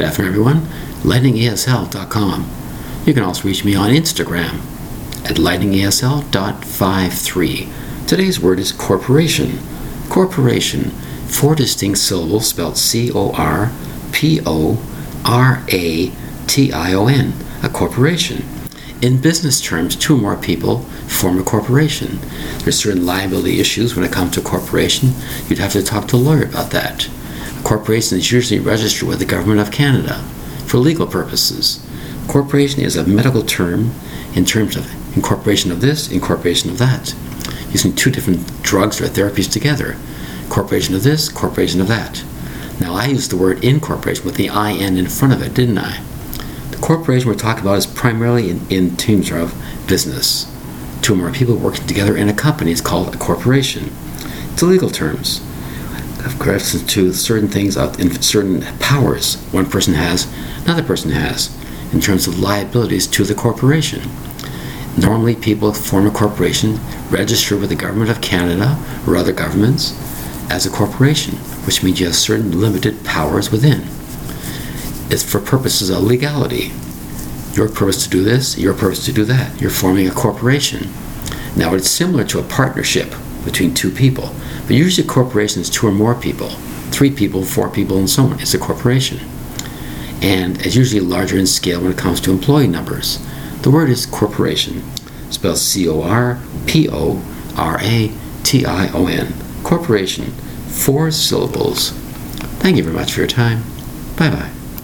Good afternoon, everyone. LightningASL.com. You can also reach me on Instagram at lightningasl.53. Today's word is corporation. Corporation, four distinct syllables spelled C O R P O R A T I O N, a corporation. In business terms, two or more people form a corporation. There's certain liability issues when it comes to corporation. You'd have to talk to a lawyer about that. A corporation is usually registered with the Government of Canada for legal purposes. Corporation is a medical term in terms of incorporation of this, incorporation of that, using two different drugs or therapies together. Corporation of this, corporation of that. Now, I used the word incorporation with the IN in front of it, didn't I? The corporation we're talking about is primarily in, in terms of business. Two or more people working together in a company is called a corporation. It's a legal terms of reference to certain things in certain powers one person has, another person has, in terms of liabilities to the corporation. Normally, people form a corporation, register with the government of Canada or other governments as a corporation, which means you have certain limited powers within. It's for purposes of legality. Your purpose to do this, your purpose to do that. You're forming a corporation. Now, it's similar to a partnership between two people. But usually a corporation is two or more people, three people, four people, and so on. It's a corporation. And it's usually larger in scale when it comes to employee numbers. The word is corporation, spelled C O R P O R A T I O N. Corporation, four syllables. Thank you very much for your time. Bye bye.